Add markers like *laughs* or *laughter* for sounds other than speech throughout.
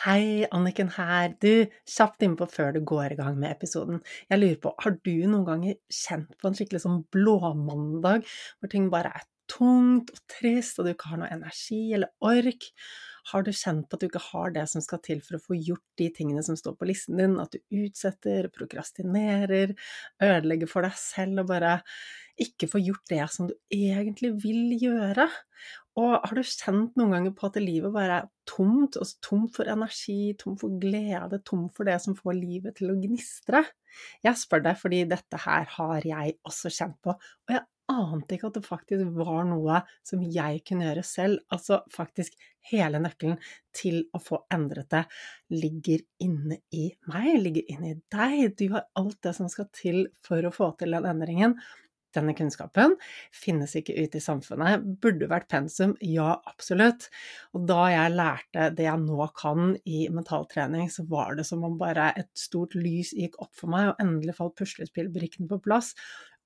Hei, Anniken her. Du, kjapt innpå før du går i gang med episoden. Jeg lurer på, har du noen ganger kjent på en skikkelig sånn blåmandag, hvor ting bare er tungt og trist, og du ikke har noe energi eller ork? Har du kjent på at du ikke har det som skal til for å få gjort de tingene som står på listen din, at du utsetter, prokrastinerer, ødelegger for deg selv og bare ikke får gjort det som du egentlig vil gjøre? Og har du kjent noen ganger på at livet bare er tomt, altså tomt for energi, tomt for glede, tomt for det som får livet til å gnistre? Jeg spør deg fordi dette her har jeg også kjent på, og jeg ante ikke at det faktisk var noe som jeg kunne gjøre selv. Altså faktisk hele nøkkelen til å få endret det ligger inne i meg, ligger inne i deg. Du har alt det som skal til for å få til den endringen. Denne kunnskapen finnes ikke ute i samfunnet. Burde vært pensum? Ja, absolutt. Og da jeg lærte det jeg nå kan i mentaltrening, så var det som om bare et stort lys gikk opp for meg, og endelig falt puslespillbrikkene på plass.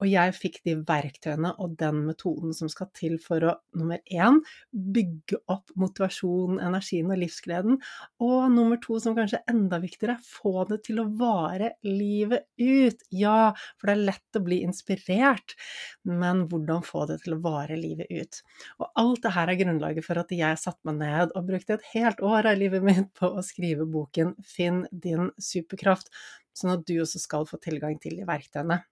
Og jeg fikk de verktøyene og den metoden som skal til for å nummer én bygge opp motivasjonen, energien og livsgleden, og nummer to, som kanskje er enda viktigere, få det til å vare livet ut. Ja, for det er lett å bli inspirert, men hvordan få det til å vare livet ut? Og alt det her er grunnlaget for at jeg satte meg ned og brukte et helt år av livet mitt på å skrive boken Finn din superkraft, sånn at du også skal få tilgang til de verktøyene.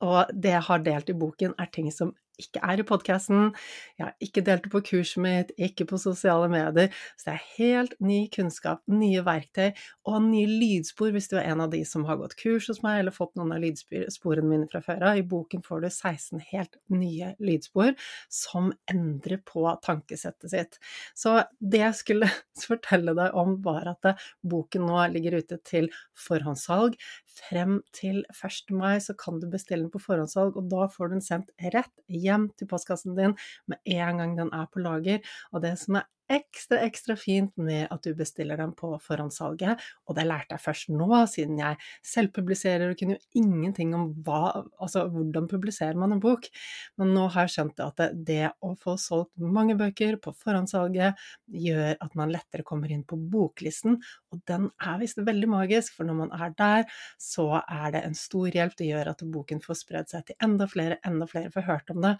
Og det jeg har delt i boken, er ting som ikke er i podkasten. Jeg har ikke delt det på kurset mitt, ikke på sosiale medier. Så det er helt ny kunnskap, nye verktøy og nye lydspor hvis du er en av de som har gått kurs hos meg eller fått noen av lydsporene mine fra før av. I boken får du 16 helt nye lydspor som endrer på tankesettet sitt. Så det jeg skulle *laughs* fortelle deg om, var at boken nå ligger ute til forhåndssalg. Frem til 1. mai så kan du bestille den på forhåndssalg, og da får du den sendt rett hjem til postkassen din med en gang den er på lager. Og det som er ekstra, ekstra fint med at du bestiller dem på forhåndssalget, og det lærte jeg først nå, siden jeg selvpubliserer og kunne jo ingenting om hva, altså hvordan publiserer man en bok, men nå har jeg skjønt at det, å få solgt mange bøker på forhåndssalget gjør at man lettere kommer inn på boklisten, og den er visst veldig magisk, for når man er der, så er det en stor hjelp. Det gjør at boken får spredd seg til enda flere, enda flere får hørt om det.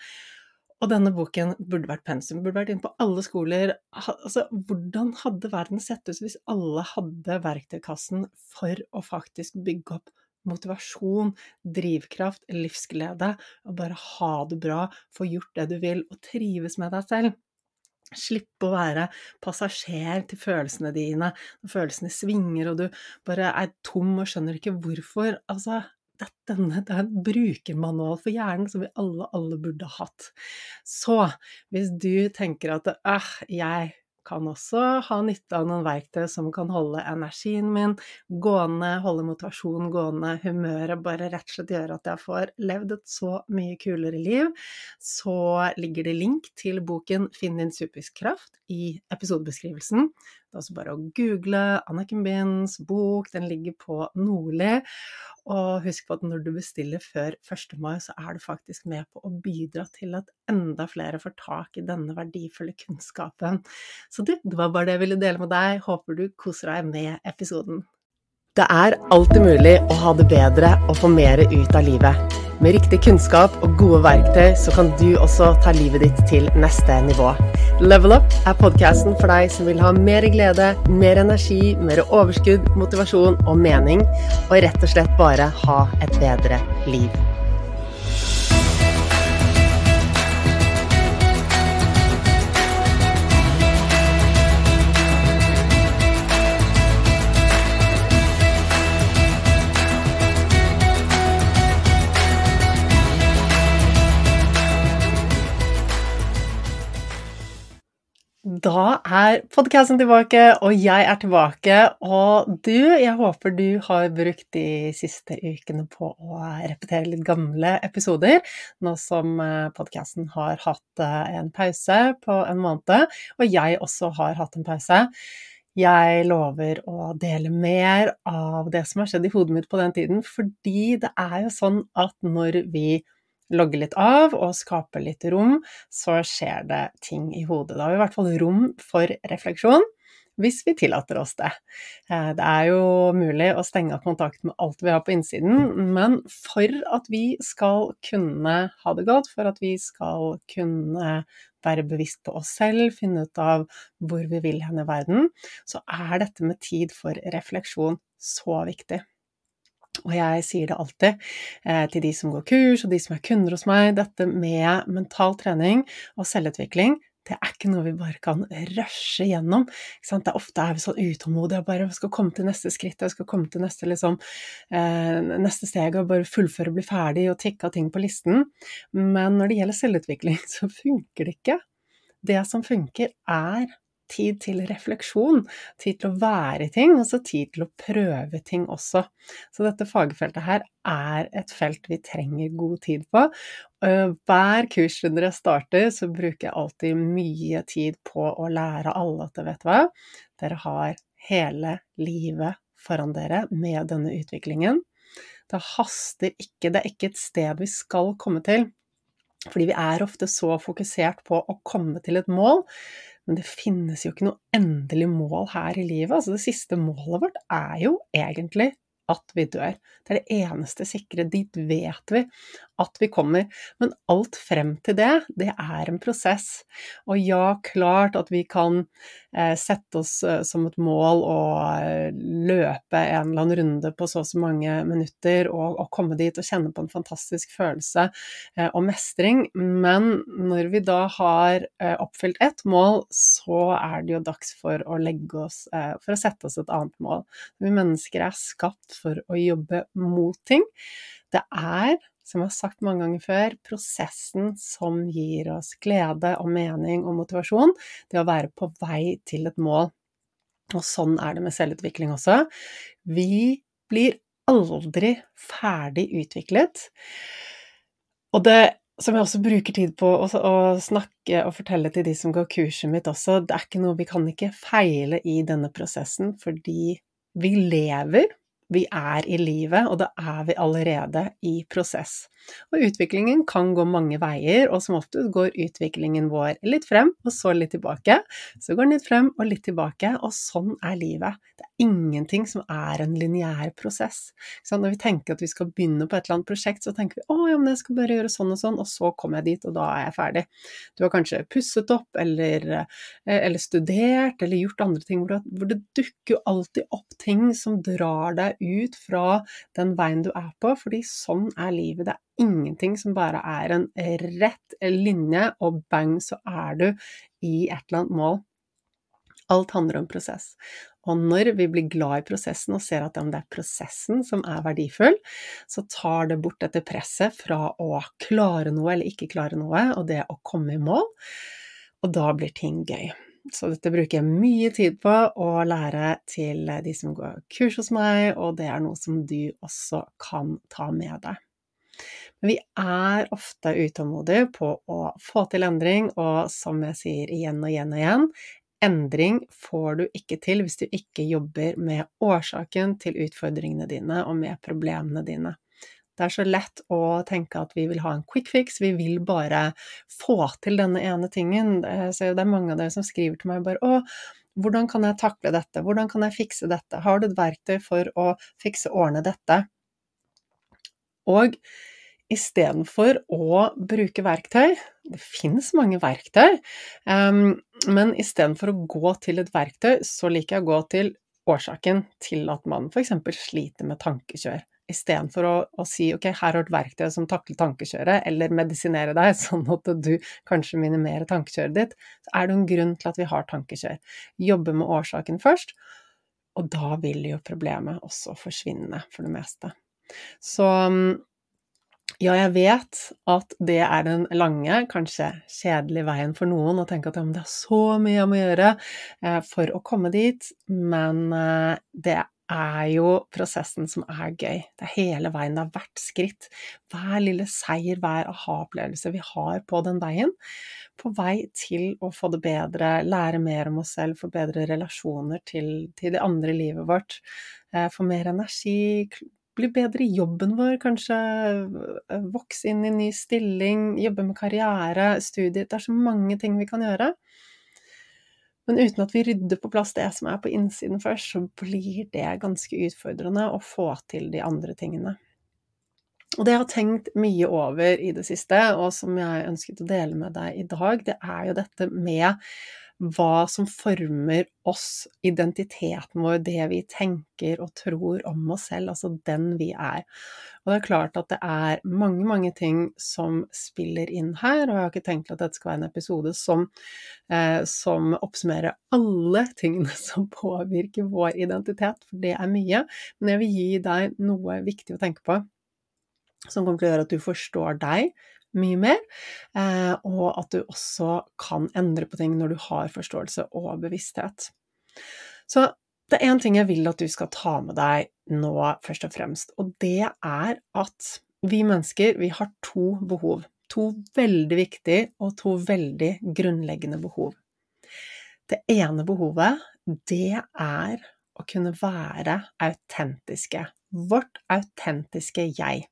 Og denne boken burde vært pensum, burde vært inne på alle skoler. Altså, hvordan hadde verden sett ut hvis alle hadde verktøykassen for å faktisk bygge opp motivasjon, drivkraft, livsglede, og bare ha det bra, få gjort det du vil, og trives med deg selv? Slippe å være passasjer til følelsene dine når følelsene svinger og du bare er tom og skjønner ikke hvorfor. Altså, denne det er en brukermanual for hjernen som vi alle, alle burde hatt. Så hvis du tenker at øh, jeg kan også ha nytte av noen verktøy som kan holde energien min gående, holde motivasjonen gående, humøret bare rett og slett gjøre at jeg får levd et så mye kulere liv, så ligger det link til boken Finn din superkraft i episodebeskrivelsen. Det er også bare å google Anniken Binds bok, den ligger på Nordli. Og husk på at når du bestiller før 1. mai, så er du faktisk med på å bidra til at enda flere får tak i denne verdifulle kunnskapen. Så du, det var bare det jeg ville dele med deg. Håper du koser deg med episoden. Det er alltid mulig å ha det bedre og få mer ut av livet. Med riktig kunnskap og gode verktøy så kan du også ta livet ditt til neste nivå. Level Up er podkasten for deg som vil ha mer glede, mer energi, mer overskudd, motivasjon og mening, og rett og slett bare ha et bedre liv. Da er podkasten tilbake, og jeg er tilbake. Og du, jeg håper du har brukt de siste ukene på å repetere litt gamle episoder, nå som eh, podkasten har hatt eh, en pause på en måned, og jeg også har hatt en pause. Jeg lover å dele mer av det som har skjedd i hodet mitt på den tiden, fordi det er jo sånn at når vi logge litt av og skape litt rom, så skjer det ting i hodet. Da har vi i hvert fall rom for refleksjon. hvis vi tillater oss det. Eh, det er jo mulig å stenge av kontakt med alt vi har på innsiden, men for at vi skal kunne ha det godt, for at vi skal kunne være bevisst på oss selv, finne ut av hvor vi vil hen i verden, så er dette med tid for refleksjon så viktig. Og jeg sier det alltid eh, til de som går kurs, og de som er kunder hos meg, dette med mental trening og selvutvikling, det er ikke noe vi bare kan rushe gjennom. Det er ofte er vi sånn utålmodige og bare skal komme til neste skritt, og skal komme til neste, liksom, eh, neste steg og bare fullføre, og bli ferdig og tikke av ting på listen. Men når det gjelder selvutvikling, *laughs* så funker det ikke. Det som funker, er tid til refleksjon, tid til å være i ting, og så tid til å prøve ting også. Så dette fagfeltet her er et felt vi trenger god tid på. Hver kursrunde jeg starter, så bruker jeg alltid mye tid på å lære alle at vet hva, dere har hele livet foran dere med denne utviklingen. Det haster ikke, det er ikke et sted vi skal komme til. Fordi vi er ofte så fokusert på å komme til et mål, men det finnes jo ikke noe endelig mål her i livet. Altså det siste målet vårt er jo egentlig at vi dør. Det er det eneste sikre. Dit vet vi at vi kommer. Men alt frem til det, det er en prosess. Og ja, klart at vi kan eh, sette oss eh, som et mål å eh, løpe en eller annen runde på så og så mange minutter og, og, komme dit og kjenne på en fantastisk følelse eh, og mestring. Men når vi da har eh, oppfylt ett mål, så er det jo dags for å legge oss eh, For å sette oss et annet mål. Vi mennesker er skapt for å jobbe mot ting. Det er som jeg har sagt mange ganger før, prosessen som gir oss glede og mening og motivasjon, det å være på vei til et mål. Og sånn er det med selvutvikling også. Vi blir aldri ferdig utviklet. Og det som jeg også bruker tid på å, snakke og fortelle til de som går kurset mitt også, det er ikke noe vi kan ikke feile i denne prosessen, fordi vi lever vi er i livet, og da er vi allerede i prosess. Og utviklingen kan gå mange veier, og som oftest går utviklingen vår litt frem, og så litt tilbake. Så går den litt frem og litt tilbake, og sånn er livet. Det er ingenting som er en lineær prosess. Så når vi tenker at vi skal begynne på et eller annet prosjekt, så tenker vi å ja, men jeg skal bare gjøre sånn og sånn, og så kommer jeg dit, og da er jeg ferdig. Du har kanskje pusset opp, eller, eh, eller studert, eller gjort andre ting hvor det, hvor det dukker alltid opp ting som drar deg ut fra den veien du er på, fordi sånn er livet. Det er ingenting som bare er en rett linje, og bang, så er du i et eller annet mål. Alt handler om prosess. Og når vi blir glad i prosessen og ser at det er prosessen som er verdifull, så tar det bort dette presset fra å klare noe eller ikke klare noe, og det å komme i mål. Og da blir ting gøy. Så dette bruker jeg mye tid på å lære til de som går kurs hos meg, og det er noe som du også kan ta med deg. Men vi er ofte utålmodige på å få til endring, og som jeg sier igjen og igjen og igjen, endring får du ikke til hvis du ikke jobber med årsaken til utfordringene dine og med problemene dine. Det er så lett å tenke at vi vil ha en quick fix, vi vil bare få til denne ene tingen. Så det er mange av dere som skriver til meg bare 'Å, hvordan kan jeg takle dette? Hvordan kan jeg fikse dette? Har du et verktøy for å fikse ordne dette?' Og istedenfor å bruke verktøy Det finnes mange verktøy, um, men istedenfor å gå til et verktøy, så liker jeg å gå til årsaken til at man f.eks. sliter med tankekjør istedenfor å, å si ok, her har du et verktøy som takler tankekjøret, eller medisinere deg *laughs* sånn at du kanskje minimerer tankekjøret ditt, så er det en grunn til at vi har tankekjør. Jobbe med årsaken først, og da vil jo problemet også forsvinne for det meste. Så ja, jeg vet at det er den lange, kanskje kjedelige veien for noen å tenke at ja, det er så mye jeg må gjøre eh, for å komme dit, men eh, det er jo prosessen som er gøy. Det er hele veien, det er hvert skritt. Hver lille seier, hver aha-opplevelse vi har på den veien. På vei til å få det bedre, lære mer om oss selv, få bedre relasjoner til, til det andre livet vårt. Eh, få mer energi, bli bedre i jobben vår, kanskje eh, vokse inn i ny stilling, jobbe med karriere, studier Det er så mange ting vi kan gjøre. Men uten at vi rydder på plass det som er på innsiden først, så blir det ganske utfordrende å få til de andre tingene. Og det jeg har tenkt mye over i det siste, og som jeg ønsket å dele med deg i dag, det er jo dette med hva som former oss, identiteten vår, det vi tenker og tror om oss selv, altså den vi er. Og det er klart at det er mange, mange ting som spiller inn her, og jeg har ikke tenkt at dette skal være en episode som, eh, som oppsummerer alle tingene *laughs* som påvirker vår identitet, for det er mye. Men jeg vil gi deg noe viktig å tenke på som kommer til å gjøre at du forstår deg mye mer, eh, og at du også kan endre på ting når du har forståelse og bevissthet. Så det er én ting jeg vil at du skal ta med deg nå, først og fremst, og det er at vi mennesker, vi har to behov. To veldig viktige og to veldig grunnleggende behov. Det ene behovet, det er å kunne være autentiske. Vårt autentiske jeg.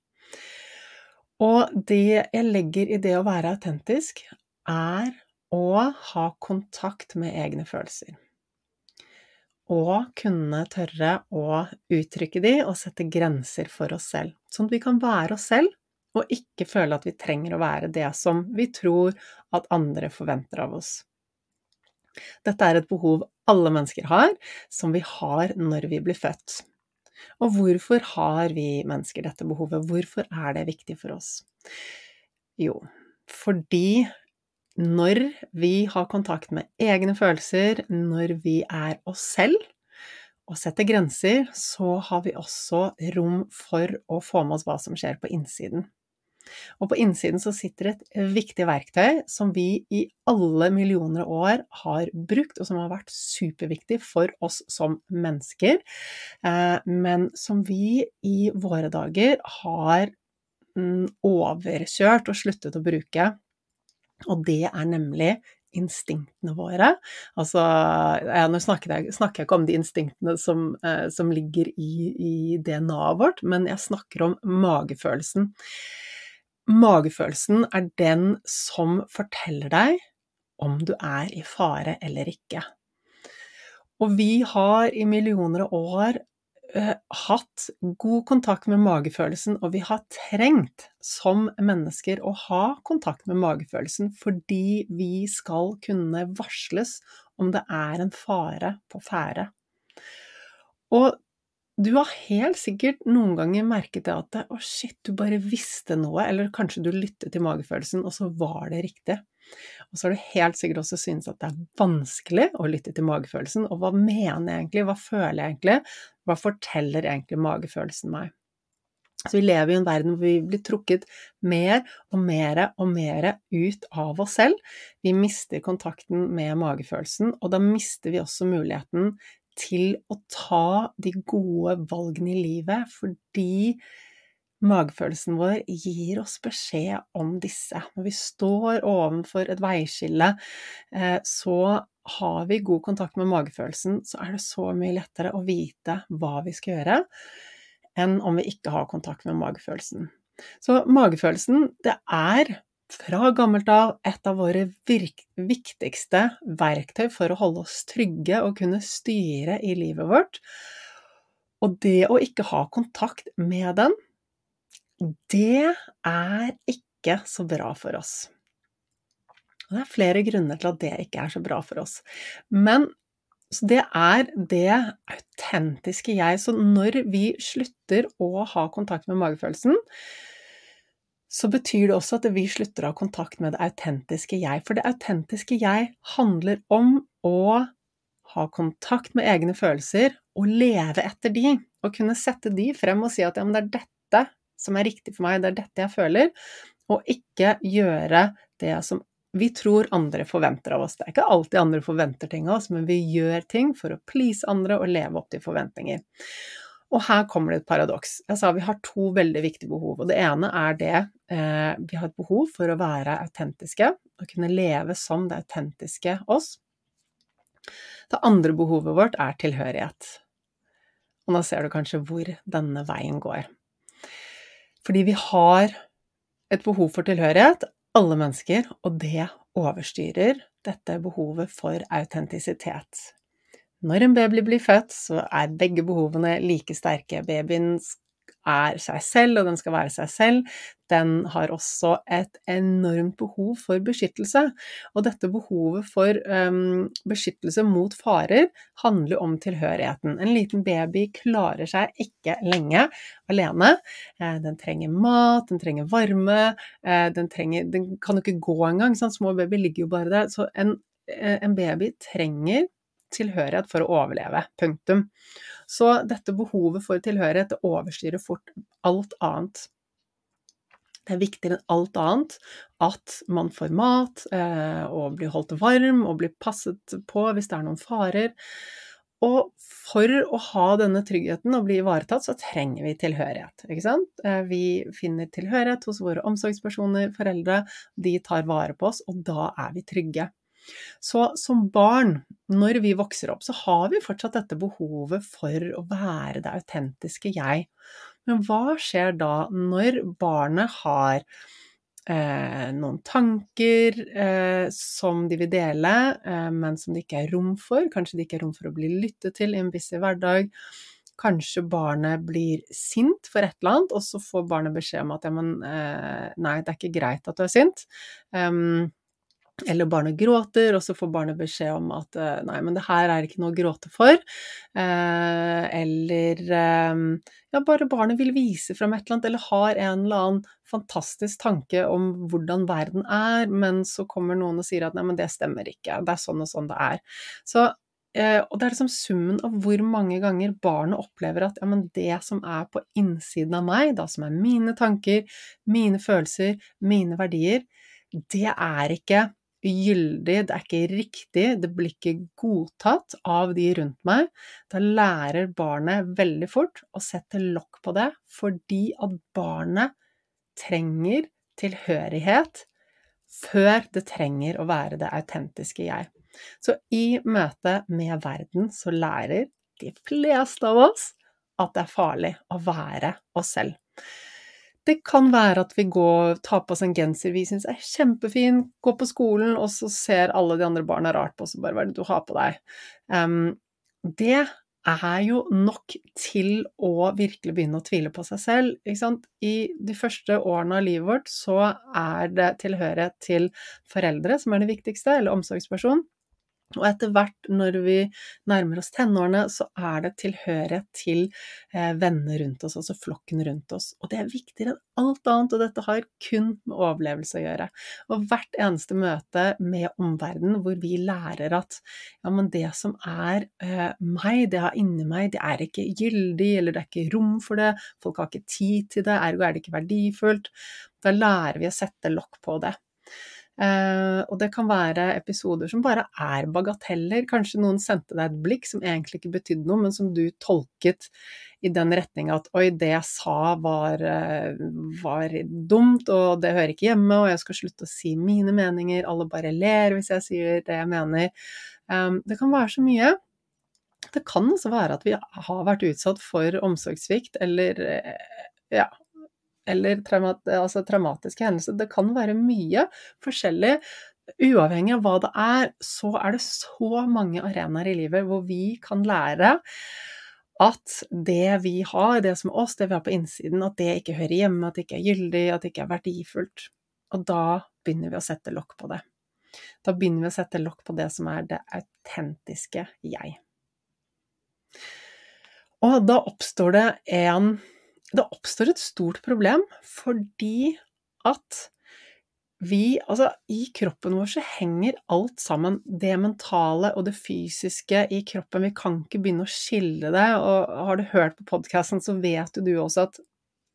Og det jeg legger i det å være autentisk, er å ha kontakt med egne følelser. Og kunne tørre å uttrykke de og sette grenser for oss selv. Sånn at vi kan være oss selv, og ikke føle at vi trenger å være det som vi tror at andre forventer av oss. Dette er et behov alle mennesker har, som vi har når vi blir født. Og hvorfor har vi mennesker dette behovet? Hvorfor er det viktig for oss? Jo, fordi når vi har kontakt med egne følelser, når vi er oss selv og setter grenser, så har vi også rom for å få med oss hva som skjer på innsiden. Og på innsiden så sitter et viktig verktøy som vi i alle millioner år har brukt, og som har vært superviktig for oss som mennesker, eh, men som vi i våre dager har mm, overkjørt og sluttet å bruke. Og det er nemlig instinktene våre. Altså, ja, nå snakker jeg, snakker jeg, ikke om de instinktene som, eh, som ligger i, i DNA-et vårt, men jeg snakker om magefølelsen. Magefølelsen er den som forteller deg om du er i fare eller ikke. Og vi har i millioner av år uh, hatt god kontakt med magefølelsen, og vi har trengt som mennesker å ha kontakt med magefølelsen fordi vi skal kunne varsles om det er en fare på ferde. Og du har helt sikkert noen ganger merket det at å shit, du bare visste noe, eller kanskje du lyttet til magefølelsen, og så var det riktig. Og så har du helt sikkert også syntes at det er vanskelig å lytte til magefølelsen, og hva mener jeg egentlig, hva føler jeg egentlig, hva forteller egentlig magefølelsen meg? Så vi lever i en verden hvor vi blir trukket mer og mer og mer ut av oss selv. Vi mister kontakten med magefølelsen, og da mister vi også muligheten til å ta de gode valgene i livet, fordi magefølelsen vår gir oss beskjed om disse. Når vi står ovenfor et veiskille, eh, så har vi god kontakt med magefølelsen, så er det så mye lettere å vite hva vi skal gjøre, enn om vi ikke har kontakt med magefølelsen. Så magefølelsen, det er fra gammelt av et av våre viktigste verktøy for å holde oss trygge og kunne styre i livet vårt. Og det å ikke ha kontakt med den, det er ikke så bra for oss. Og det er flere grunner til at det ikke er så bra for oss. Men det er det autentiske jeg. Så når vi slutter å ha kontakt med magefølelsen, så betyr det også at vi slutter å ha kontakt med det autentiske jeg. For det autentiske jeg handler om å ha kontakt med egne følelser og leve etter de, og kunne sette de frem og si at ja, men det er dette som er riktig for meg, det er dette jeg føler, og ikke gjøre det som vi tror andre forventer av oss. Det er ikke alltid andre forventer ting av oss, men vi gjør ting for å please andre og leve opp til forventninger. Og her kommer det et paradoks. Jeg sa vi har to veldig viktige behov. Og det ene er det eh, vi har et behov for å være autentiske, å kunne leve som det autentiske oss. Det andre behovet vårt er tilhørighet. Og nå ser du kanskje hvor denne veien går. Fordi vi har et behov for tilhørighet, alle mennesker, og det overstyrer dette behovet for autentisitet. Når en baby blir født, så er begge behovene like sterke. Babyen er seg selv, og den skal være seg selv. Den har også et enormt behov for beskyttelse. Og dette behovet for um, beskyttelse mot farer handler om tilhørigheten. En liten baby klarer seg ikke lenge alene. Eh, den trenger mat, den trenger varme, eh, den, trenger, den kan jo ikke gå engang. Små babyer ligger jo bare der. Så en, eh, en baby trenger tilhørighet for å overleve. Punktum. Så dette behovet for tilhørighet det overstyrer fort alt annet. Det er viktigere enn alt annet at man får mat eh, og blir holdt varm og blir passet på hvis det er noen farer. Og for å ha denne tryggheten og bli ivaretatt, så trenger vi tilhørighet. Ikke sant? Eh, vi finner tilhørighet hos våre omsorgspersoner, foreldre. De tar vare på oss, og da er vi trygge. Så som barn, når vi vokser opp, så har vi fortsatt dette behovet for å være det autentiske jeg. Men hva skjer da når barnet har eh, noen tanker eh, som de vil dele, eh, men som det ikke er rom for? Kanskje det ikke er rom for å bli lyttet til i en busy hverdag. Kanskje barnet blir sint for et eller annet, og så får barnet beskjed om at ja, men eh, nei, det er ikke greit at du er sint. Um, eller barnet gråter, og så får barnet beskjed om at eh, nei, men det her er ikke noe å gråte for. Eh, eller eh, ja, bare barnet vil vise fram et eller annet, eller har en eller annen fantastisk tanke om hvordan verden er, men så kommer noen og sier at nei, men det stemmer ikke, det er sånn og sånn det er. Så eh, og det er liksom summen av hvor mange ganger barnet opplever at ja, men det som er på innsiden av meg, da som er mine tanker, mine følelser, mine verdier, det er ikke gyldig, det er ikke riktig, det blir ikke godtatt av de rundt meg, da lærer barnet veldig fort å sette lokk på det, fordi at barnet trenger tilhørighet før det trenger å være det autentiske jeg. Så i møte med verden så lærer de fleste av oss at det er farlig å være oss selv. Det kan være at vi går, tar på oss en genser vi syns er kjempefin, går på skolen, og så ser alle de andre barna rart på oss og bare 'hva er det du har på deg'? Um, det er jo nok til å virkelig begynne å tvile på seg selv. I de første årene av livet vårt så er det tilhørighet til foreldre som er det viktigste, eller omsorgsperson. Og etter hvert, når vi nærmer oss tenårene, så er det tilhørighet til eh, venner rundt oss, altså flokken rundt oss. Og det er viktigere enn alt annet, og dette har kun med overlevelse å gjøre. Og hvert eneste møte med omverdenen hvor vi lærer at ja, men det som er eh, meg, det jeg har inni meg, det er ikke gyldig, eller det er ikke rom for det, folk har ikke tid til det, ergo er det ikke verdifullt. Da lærer vi å sette lokk på det. Uh, og det kan være episoder som bare er bagateller. Kanskje noen sendte deg et blikk som egentlig ikke betydde noe, men som du tolket i den retninga at oi, det jeg sa var, uh, var, dumt, og det hører ikke hjemme, og jeg skal slutte å si mine meninger, alle bare ler hvis jeg sier det jeg mener. Um, det kan være så mye. Det kan også være at vi har vært utsatt for omsorgssvikt eller ja, eller traumat, altså traumatiske hendelser. Det kan være mye forskjellig. Uavhengig av hva det er, så er det så mange arenaer i livet hvor vi kan lære at det vi har, det som er oss, det vi har på innsiden, at det ikke hører hjemme, at det ikke er gyldig, at det ikke er verdifullt. Og da begynner vi å sette lokk på det. Da begynner vi å sette lokk på det som er det autentiske jeg. Og da oppstår det en det oppstår et stort problem fordi at vi Altså, i kroppen vår så henger alt sammen. Det mentale og det fysiske i kroppen. Vi kan ikke begynne å skille det. Og har du hørt på podkasten, så vet jo du også at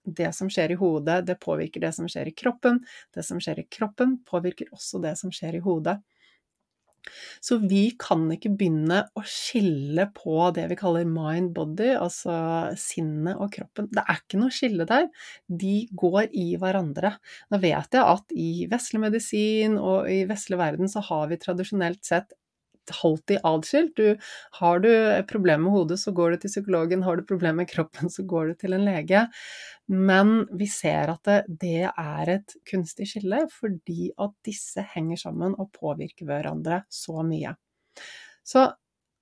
det som skjer i hodet, det påvirker det som skjer i kroppen. Det som skjer i kroppen, påvirker også det som skjer i hodet. Så vi kan ikke begynne å skille på det vi kaller mind-body, altså sinnet og kroppen. Det er ikke noe skille der. De går i hverandre. Nå vet jeg at i vestlig medisin og i vestlig verden så har vi tradisjonelt sett de adskilt. Du, har du problemer med hodet, så går du til psykologen. Har du problemer med kroppen, så går du til en lege. Men vi ser at det, det er et kunstig skille, fordi at disse henger sammen og påvirker hverandre så mye. Så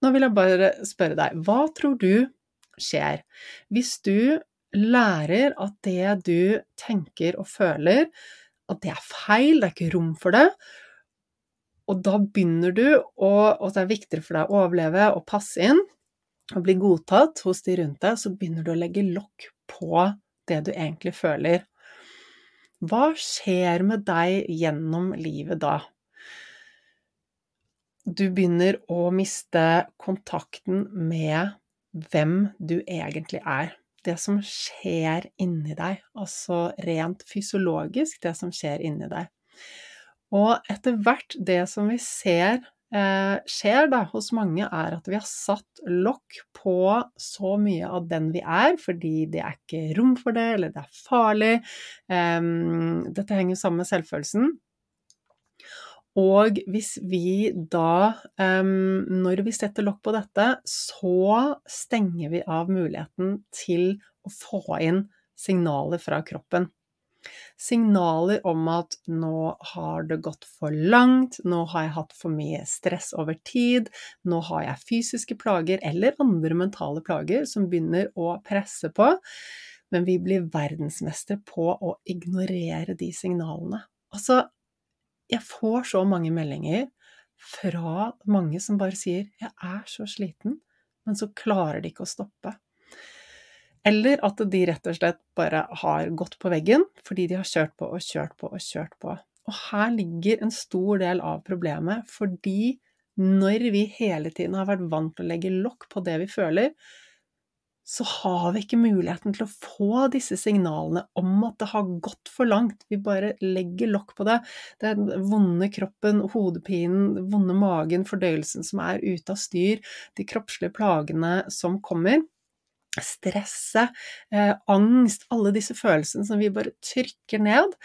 nå vil jeg bare spørre deg, hva tror du skjer hvis du lærer at det du tenker og føler, at det er feil, det er ikke rom for det, og da begynner du, å, og det er viktigere for deg å overleve og passe inn og bli godtatt hos de rundt deg, så begynner du å legge lokk på det du egentlig føler. Hva skjer med deg gjennom livet da? Du begynner å miste kontakten med hvem du egentlig er. Det som skjer inni deg, altså rent fysiologisk, det som skjer inni deg. Og etter hvert, det som vi ser eh, skjer da hos mange, er at vi har satt lokk på så mye av den vi er, fordi det er ikke rom for det, eller det er farlig. Eh, dette henger sammen med selvfølelsen. Og hvis vi da, um, når vi setter lokk på dette, så stenger vi av muligheten til å få inn signaler fra kroppen. Signaler om at nå har det gått for langt, nå har jeg hatt for mye stress over tid, nå har jeg fysiske plager eller andre mentale plager som begynner å presse på, men vi blir verdensmestere på å ignorere de signalene. Altså, jeg får så mange meldinger fra mange som bare sier 'jeg er så sliten', men så klarer de ikke å stoppe. Eller at de rett og slett bare har gått på veggen fordi de har kjørt på og kjørt på og kjørt på. Og her ligger en stor del av problemet, fordi når vi hele tiden har vært vant til å legge lokk på det vi føler, så har vi ikke muligheten til å få disse signalene om at det har gått for langt. Vi bare legger lokk på det. Den vonde kroppen, hodepinen, vonde magen, fordøyelsen som er ute av styr, de kroppslige plagene som kommer stresset, eh, angst, alle disse følelsene som vi bare trykker ned,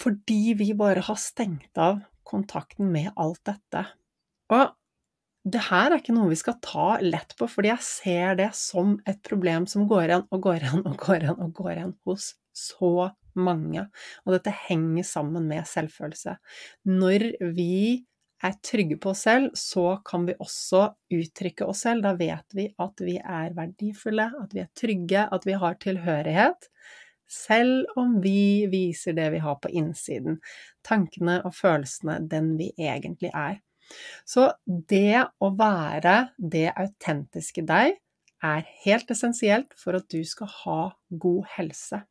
fordi vi bare har stengt av kontakten med alt dette. Og det her er ikke noe vi skal ta lett på, fordi jeg ser det som et problem som går igjen og går igjen og går igjen og går igjen hos så mange. Og dette henger sammen med selvfølelse. Når vi er trygge på oss selv, så kan vi også uttrykke oss selv. Da vet vi at vi er verdifulle, at vi er trygge, at vi har tilhørighet. Selv om vi viser det vi har på innsiden. Tankene og følelsene den vi egentlig er. Så det å være det autentiske deg er helt essensielt for at du skal ha god helse.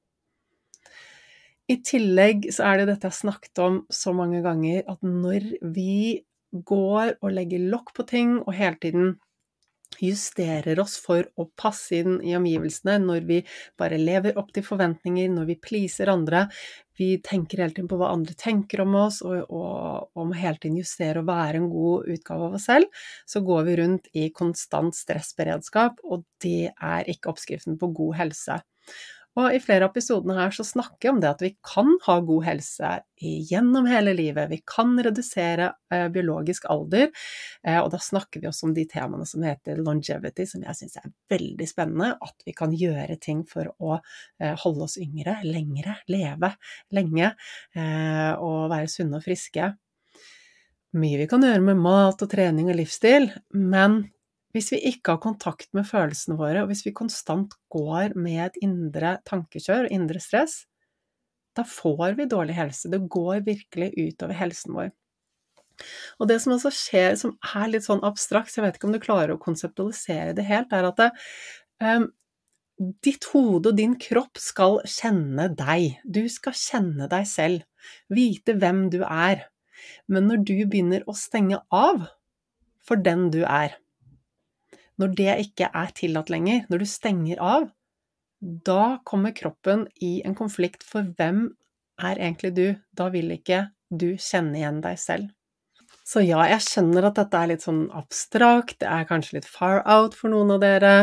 I tillegg så er det dette jeg har snakket om så mange ganger, at når vi går og legger lokk på ting og hele tiden justerer oss for å passe inn i omgivelsene, når vi bare lever opp til forventninger, når vi pleaser andre, vi tenker hele tiden på hva andre tenker om oss, og, og, og må hele tiden justere og være en god utgave av oss selv, så går vi rundt i konstant stressberedskap, og det er ikke oppskriften på god helse. Og i flere av episodene her så snakker jeg om det at vi kan ha god helse gjennom hele livet. Vi kan redusere eh, biologisk alder, eh, og da snakker vi også om de temaene som heter longevity, som jeg syns er veldig spennende. At vi kan gjøre ting for å eh, holde oss yngre, lengre, leve lenge og være sunne og friske. Mye vi kan gjøre med mat og trening og livsstil, men hvis vi ikke har kontakt med følelsene våre, og hvis vi konstant går med et indre tankekjør og indre stress, da får vi dårlig helse. Det går virkelig utover helsen vår. Og det som også skjer, som er litt sånn abstrakt, så jeg vet ikke om du klarer å konseptualisere det helt, er at det, um, ditt hode og din kropp skal kjenne deg. Du skal kjenne deg selv, vite hvem du er. Men når du begynner å stenge av for den du er, når det ikke er tillatt lenger, når du stenger av, da kommer kroppen i en konflikt, for hvem er egentlig du? Da vil ikke du kjenne igjen deg selv. Så ja, jeg skjønner at dette er litt sånn abstrakt, det er kanskje litt far out for noen av dere.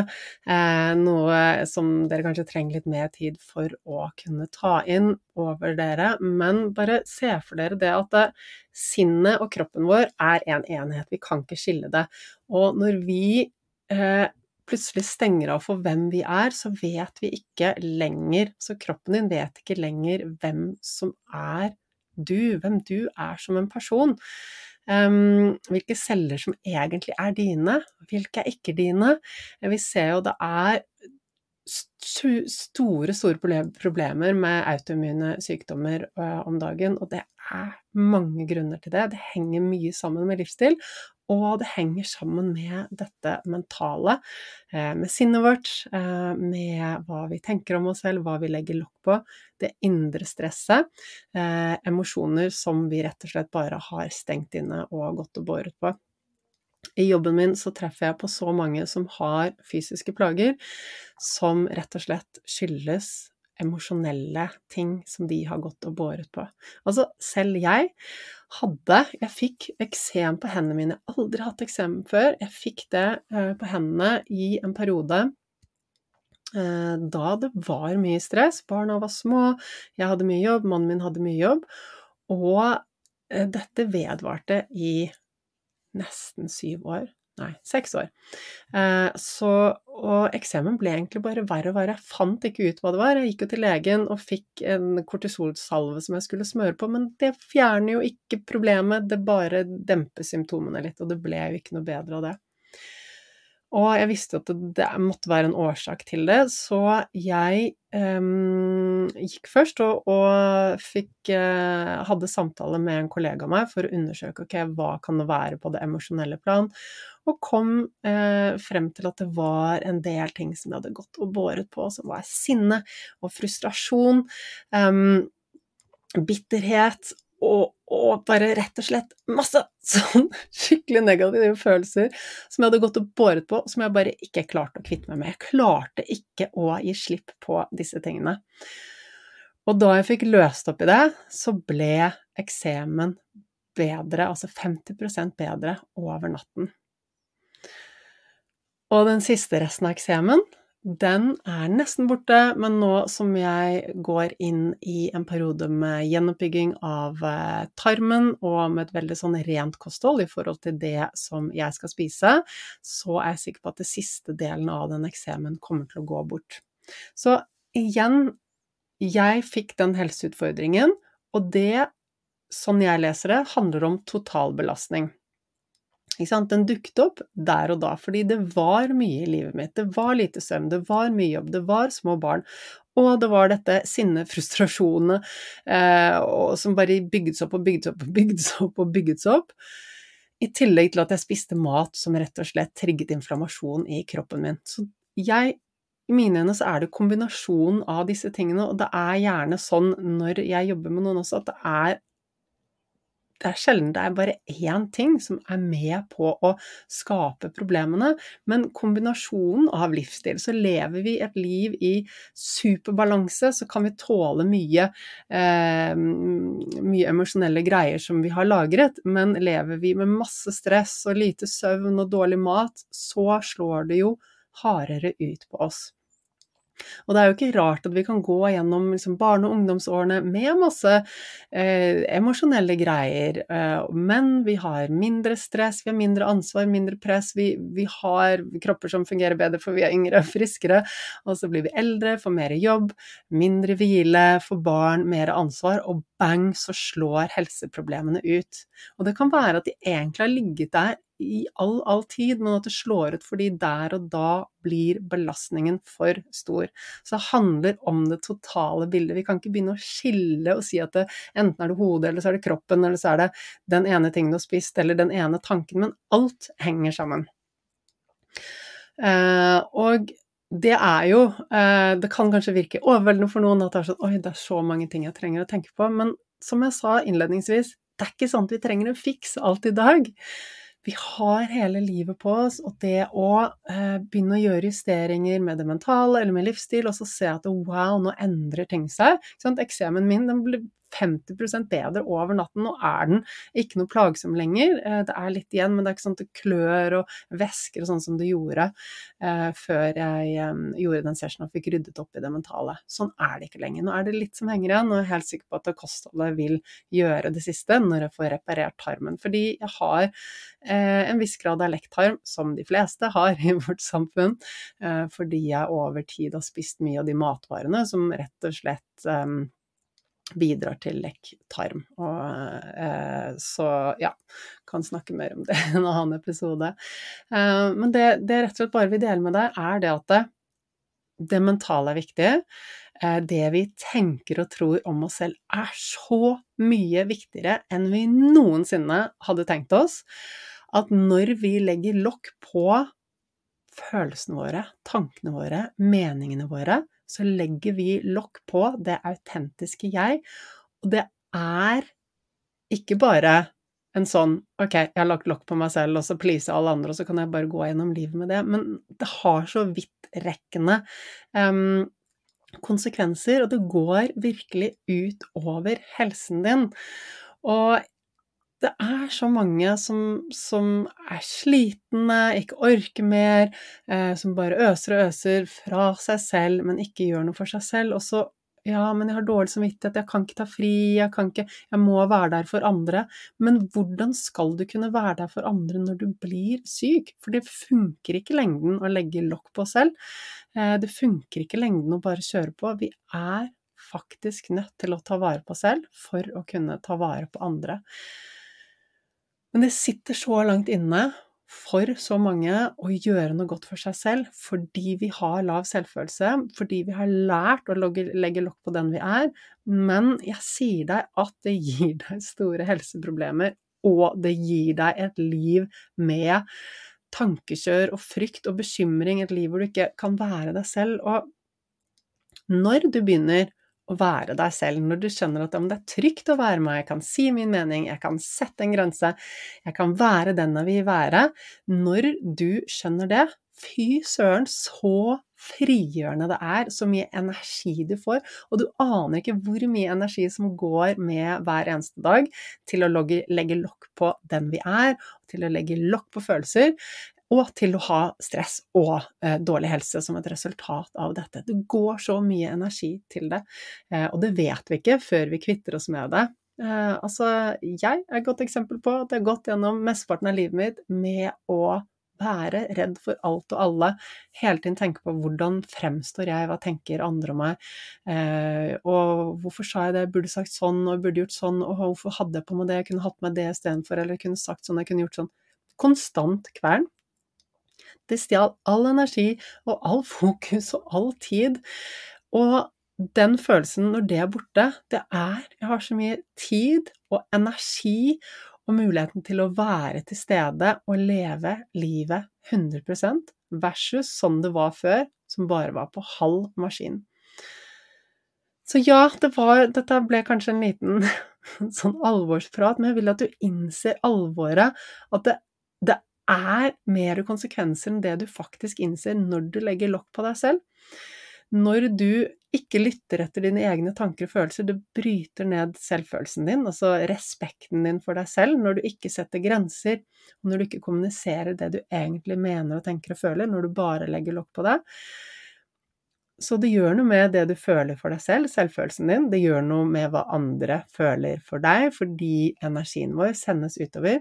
Eh, noe som dere kanskje trenger litt mer tid for å kunne ta inn over dere. Men bare se for dere det at det, sinnet og kroppen vår er en enhet, vi kan ikke skille det. Og når vi eh, plutselig stenger av for hvem vi er, så vet vi ikke lenger Så kroppen din vet ikke lenger hvem som er du, hvem du er som en person. Um, hvilke celler som egentlig er dine, hvilke er ikke dine. Vi ser jo det er store, store problemer med autoimmune sykdommer uh, om dagen, og det er mange grunner til det. Det henger mye sammen med livsstil, og det henger sammen med dette mentale, eh, med sinnet vårt, eh, med hva vi tenker om oss selv, hva vi legger lokk på, det indre stresset, eh, emosjoner som vi rett og slett bare har stengt inne og gått og båret på. I jobben min så treffer jeg på så mange som har fysiske plager, som rett og slett skyldes emosjonelle ting som de har gått og båret på. Altså, selv jeg hadde Jeg fikk eksem på hendene mine. Jeg har aldri hatt eksem før. Jeg fikk det eh, på hendene i en periode eh, da det var mye stress. Barna var små, jeg hadde mye jobb, mannen min hadde mye jobb. Og eh, dette vedvarte i nesten syv år nei, seks år. Eh, så, og eksemen ble egentlig bare verre og verre. Jeg fant ikke ut hva det var. Jeg gikk jo til legen og fikk en kortisolsalve som jeg skulle smøre på, men det fjerner jo ikke problemet, det bare demper symptomene litt, og det ble jo ikke noe bedre av det. Og jeg visste at det, måtte være en årsak til det, så jeg um, gikk først og, og fikk, uh, hadde samtale med en kollega av meg for å undersøke ok, hva kan det være på det emosjonelle plan, og kom uh, frem til at det var en del ting som jeg hadde gått og båret på, som var sinne og frustrasjon. Um, bitterhet og, og, bare rett og slett masse sånn skikkelig negative følelser som jeg hadde gått og båret på, som jeg bare ikke klarte å kvitte meg med. Jeg klarte ikke å gi slipp på disse tingene. Og da jeg fikk løst opp i det, så ble eksemen bedre, altså 50% bedre over natten. Og den siste resten av eksemen, den er nesten borte, men nå som jeg går inn i en periode med gjenoppbygging av eh, tarmen og med et veldig sånn rent kosthold i forhold til det som jeg skal spise, så er jeg sikker på at det siste delen av den eksemen kommer til å gå bort. Så igjen, jeg fikk den helseutfordringen, og det, sånn jeg leser det, handler om totalbelastning. Den dukket opp der og da, fordi det var mye i livet mitt. Det var lite søvn, det var mye jobb, det var små barn. Og det var dette sinnet, frustrasjonene, eh, som bare bygget seg opp og bygget seg opp og bygget seg opp og seg opp. I tillegg til at jeg spiste mat som rett og slett trigget inflammasjon i kroppen min. Så jeg i mine øyne så er det kombinasjonen av disse tingene, og det er gjerne sånn når jeg jobber med noen også, at det er det er sjelden det er bare én ting som er med på å skape problemene, men kombinasjonen av livsstil. Så lever vi et liv i superbalanse, så kan vi tåle mye, eh, mye emosjonelle greier som vi har lagret, men lever vi med masse stress og lite søvn og dårlig mat, så slår det jo hardere ut på oss. Og det er jo ikke rart at vi kan gå gjennom liksom, barne- og ungdomsårene med masse eh, emosjonelle greier, eh, men vi har mindre stress, vi har mindre ansvar, mindre press, vi, vi, har kropper som fungerer bedre for vi er yngre og friskere, og så blir vi eldre, får mer jobb, mindre hvile, får barn, mer ansvar, og bang, så slår helseproblemene ut. Og det kan være at de egentlig har ligget der i all, all tid, men at det slår ut fordi der og da blir belastningen for stor. Så det handler om det totale bildet. Vi kan ikke begynne å skille og si at det, enten er det hodet, eller så er det kroppen, eller så er det den ene tingen du har spist, eller den ene tanken, men alt henger sammen. Eh, og det er jo eh, Det kan kanskje virke overveldende for noen at det er sånn Oi, det er så mange ting jeg trenger å tenke på. Men som jeg sa innledningsvis, det er ikke sånn at vi trenger en fiks alt i dag vi har hele livet på oss, og det å eh, begynne å gjøre justeringer med det mentale eller med livsstil, og så se at wow, nå endrer ting seg. Eksemen min den ble 50% bedre over natten. Nå er den ikke noe plagsom lenger. Eh, det er litt igjen, men det er ikke sånn at det klør og væsker og sånn som det gjorde eh, før jeg eh, gjorde den sessionen og fikk ryddet opp i det mentale. Sånn er det ikke lenger. Nå er det litt som henger igjen, og jeg er helt sikker på at kostholdet vil gjøre det siste når jeg får reparert tarmen. Fordi jeg har eh, en viss grad av lekktarm, som de fleste har i vårt samfunn, fordi jeg over tid har spist mye av de matvarene som rett og slett eh, bidrar til lekktarm. Og, eh, så ja, kan snakke mer om det *laughs* i en annen episode. Eh, men det, det rett og slett bare vil dele med deg, er det at det, det mentale er viktig. Eh, det vi tenker og tror om oss selv er så mye viktigere enn vi noensinne hadde tenkt oss. At når vi legger lokk på følelsene våre, tankene våre, meningene våre, så legger vi lokk på det autentiske jeg. Og det er ikke bare en sånn Ok, jeg har lagt lokk på meg selv, og så pleaser alle andre, og så kan jeg bare gå gjennom livet med det. Men det har så vidtrekkende um, konsekvenser, og det går virkelig ut over helsen din. Og det er så mange som, som er slitne, ikke orker mer, eh, som bare øser og øser fra seg selv, men ikke gjør noe for seg selv. Og så ja, men jeg har dårlig samvittighet, jeg kan ikke ta fri, jeg kan ikke Jeg må være der for andre. Men hvordan skal du kunne være der for andre når du blir syk? For det funker ikke lengden å legge lokk på selv. Eh, det funker ikke lengden å bare kjøre på. Vi er faktisk nødt til å ta vare på selv for å kunne ta vare på andre. Men det sitter så langt inne for så mange å gjøre noe godt for seg selv fordi vi har lav selvfølelse, fordi vi har lært å legge lokk på den vi er. Men jeg sier deg at det gir deg store helseproblemer, og det gir deg et liv med tankekjør og frykt og bekymring, et liv hvor du ikke kan være deg selv. Og når du begynner å være deg selv, når du skjønner at det er trygt å være meg, jeg kan si min mening, jeg kan sette en grense, jeg kan være den jeg vil være. Når du skjønner det, fy søren, så frigjørende det er, så mye energi du får, og du aner ikke hvor mye energi som går med hver eneste dag til å legge lokk på den vi er, til å legge lokk på følelser, og til å ha stress og eh, dårlig helse som et resultat av dette. Det går så mye energi til det, eh, og det vet vi ikke før vi kvitter oss med det. Eh, altså, jeg er et godt eksempel på at jeg har gått gjennom mesteparten av livet mitt med å være redd for alt og alle, hele tiden tenke på hvordan fremstår jeg, hva tenker andre om meg, eh, og hvorfor sa jeg det, jeg burde sagt sånn, og burde gjort sånn, og hvorfor hadde jeg på meg det, jeg kunne hatt med det istedenfor, eller kunne sagt sånn, jeg kunne gjort sånn. Konstant kvern. Det stjal all energi og all fokus og all tid. Og den følelsen når det er borte, det er Jeg har så mye tid og energi og muligheten til å være til stede og leve livet 100% versus sånn det var før, som bare var på halv maskin. Så ja, det var, dette ble kanskje en liten *laughs* sånn alvorsprat, men jeg vil at du innser alvoret. At det, det er mer konsekvenser enn det du faktisk innser når du legger lokk på deg selv. Når du ikke lytter etter dine egne tanker og følelser, du bryter ned selvfølelsen din, altså respekten din for deg selv, når du ikke setter grenser, når du ikke kommuniserer det du egentlig mener og tenker og føler, når du bare legger lokk på deg. Så det gjør noe med det du føler for deg selv, selvfølelsen din, det gjør noe med hva andre føler for deg, fordi energien vår sendes utover.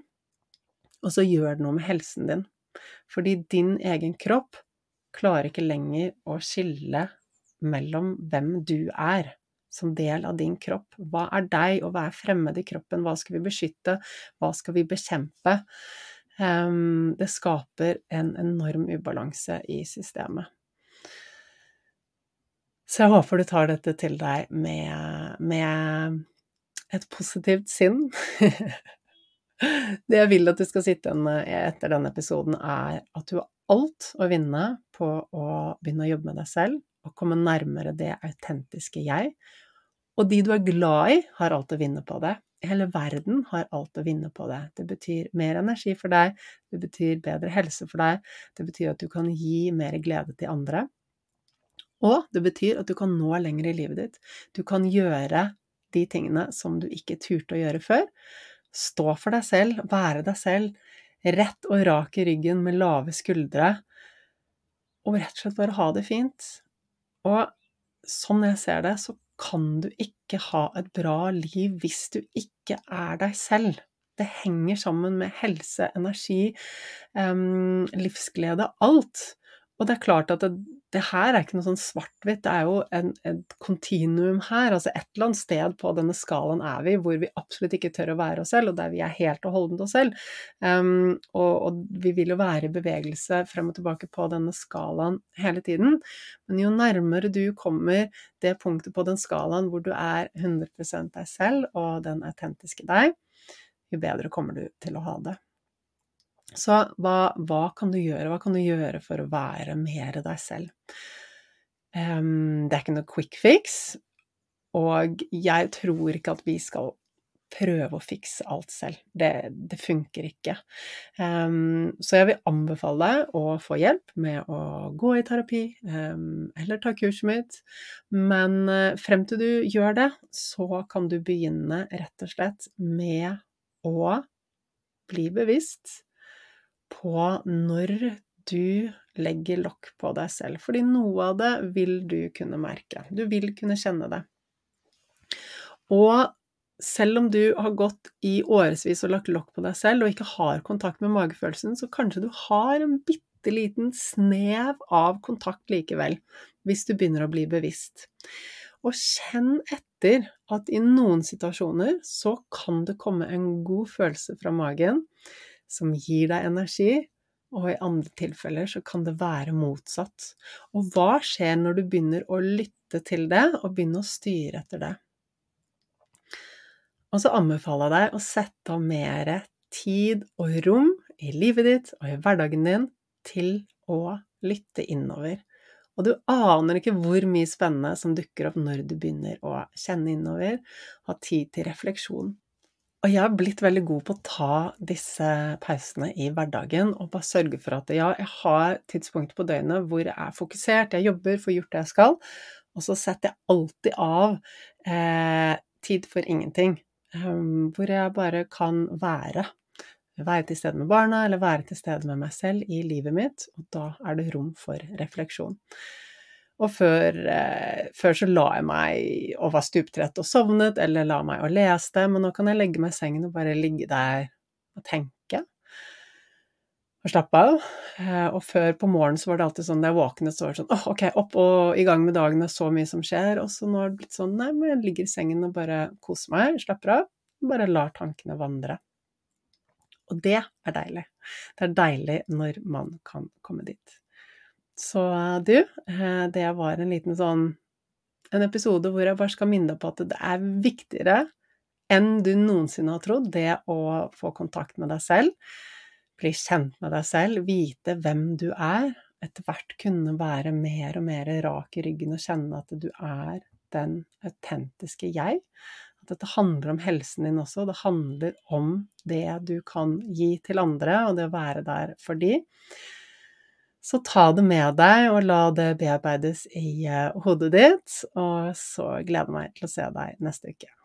Og så gjør det noe med helsen din. Fordi din egen kropp klarer ikke lenger å skille mellom hvem du er som del av din kropp. Hva er deg, og hva er fremmed i kroppen? Hva skal vi beskytte? Hva skal vi bekjempe? Um, det skaper en enorm ubalanse i systemet. Så jeg håper du tar dette til deg med, med et positivt sinn. *laughs* Det jeg vil at du skal sitte igjen med etter denne episoden, er at du har alt å vinne på å begynne å jobbe med deg selv og komme nærmere det autentiske jeg. Og de du er glad i, har alt å vinne på det. Hele verden har alt å vinne på det. Det betyr mer energi for deg, det betyr bedre helse for deg, det betyr at du kan gi mer glede til andre. Og det betyr at du kan nå lenger i livet ditt. Du kan gjøre de tingene som du ikke turte å gjøre før. Stå for deg selv, være deg selv, rett og rak i ryggen med lave skuldre, og rett og slett bare ha det fint. Og sånn jeg ser det, så kan du ikke ha et bra liv hvis du ikke er deg selv. Det henger sammen med helse, energi, um, livsglede, alt. Og det er klart at det, det her er ikke noe sånn svart-hvitt, det er jo en, et kontinuum her. Altså et eller annet sted på denne skalaen er vi hvor vi absolutt ikke tør å være oss selv, og der vi er helt og holdent oss selv. Um, og, og, vi vil jo være i bevegelse frem og tilbake på denne skalaen hele tiden. Men jo nærmere du kommer det punktet på den skalaen hvor du er 100 deg selv og den autentiske deg, jo bedre kommer du til å ha det. Så hva, hva, kan du gjøre? Hva kan du gjøre for å være mer deg selv? Um, det er ikke noe quick fix, og jeg tror ikke at vi skal prøve å fikse alt selv. Det, det funker ikke. Um, så jeg vil anbefale deg å få hjelp med å gå i terapi, um, eller ta kurset mitt. Men uh, frem til du gjør det, så kan du begynne rett og slett med å bli bevisst på når du legger lokk på deg selv, fordi noe av det vil du kunne merke. Du vil kunne kjenne det. Og selv om du har gått i årevis og lagt lokk på deg selv og ikke har kontakt med magefølelsen, så kanskje du har en bitte liten snev av kontakt likevel, hvis du begynner å bli bevisst. Og kjenn etter at i noen situasjoner så kan det komme en god følelse fra magen som gir deg energi, og i andre tilfeller så kan det være motsatt. Og hva skjer når du begynner å lytte til det, og begynner å styre etter det? Og så anbefaler jeg deg å sette av mer tid og rom i livet ditt og i hverdagen din til å lytte innover. Og du aner ikke hvor mye spennende som dukker opp når du begynner å kjenne innover, ha tid til refleksjon. Og jeg har blitt veldig god på å ta disse pausene i hverdagen og bare sørge for at ja, jeg har tidspunkter på døgnet hvor jeg er fokusert, jeg jobber, får gjort det jeg skal, og så setter jeg alltid av eh, tid for ingenting. Um, hvor jeg bare kan være. Være til stede med barna, eller være til stede med meg selv i livet mitt, og da er det rom for refleksjon. Og før, eh, før, så la jeg meg og var stuptrett og sovnet, eller la meg og leste, men nå kan jeg legge meg i sengen og bare ligge der og tenke. Og slappe av. Eh, og før på morgenen så var det alltid sånn da jeg våknet, så var det sånn åh, ok, opp og i gang med dagen, det er så mye som skjer. Og så nå har det blitt sånn nei, men jeg ligger i sengen og bare koser meg, slapper av. Bare lar tankene vandre. Og det er deilig. Det er deilig når man kan komme dit. Så du, eh, det var en liten sånn en episode hvor jeg bare skal minne deg på at det er viktigere enn du noensinne har trodd, det å få kontakt med deg selv, bli kjent med deg selv, vite hvem du er, etter hvert kunne være mer og mer rak i ryggen og kjenne at du er den autentiske jeg. At dette handler om helsen din også, det handler om det du kan gi til andre, og det å være der for de. Så ta det med deg, og la det bearbeides i eh, hodet ditt. Og så gleder jeg meg til å se deg neste uke.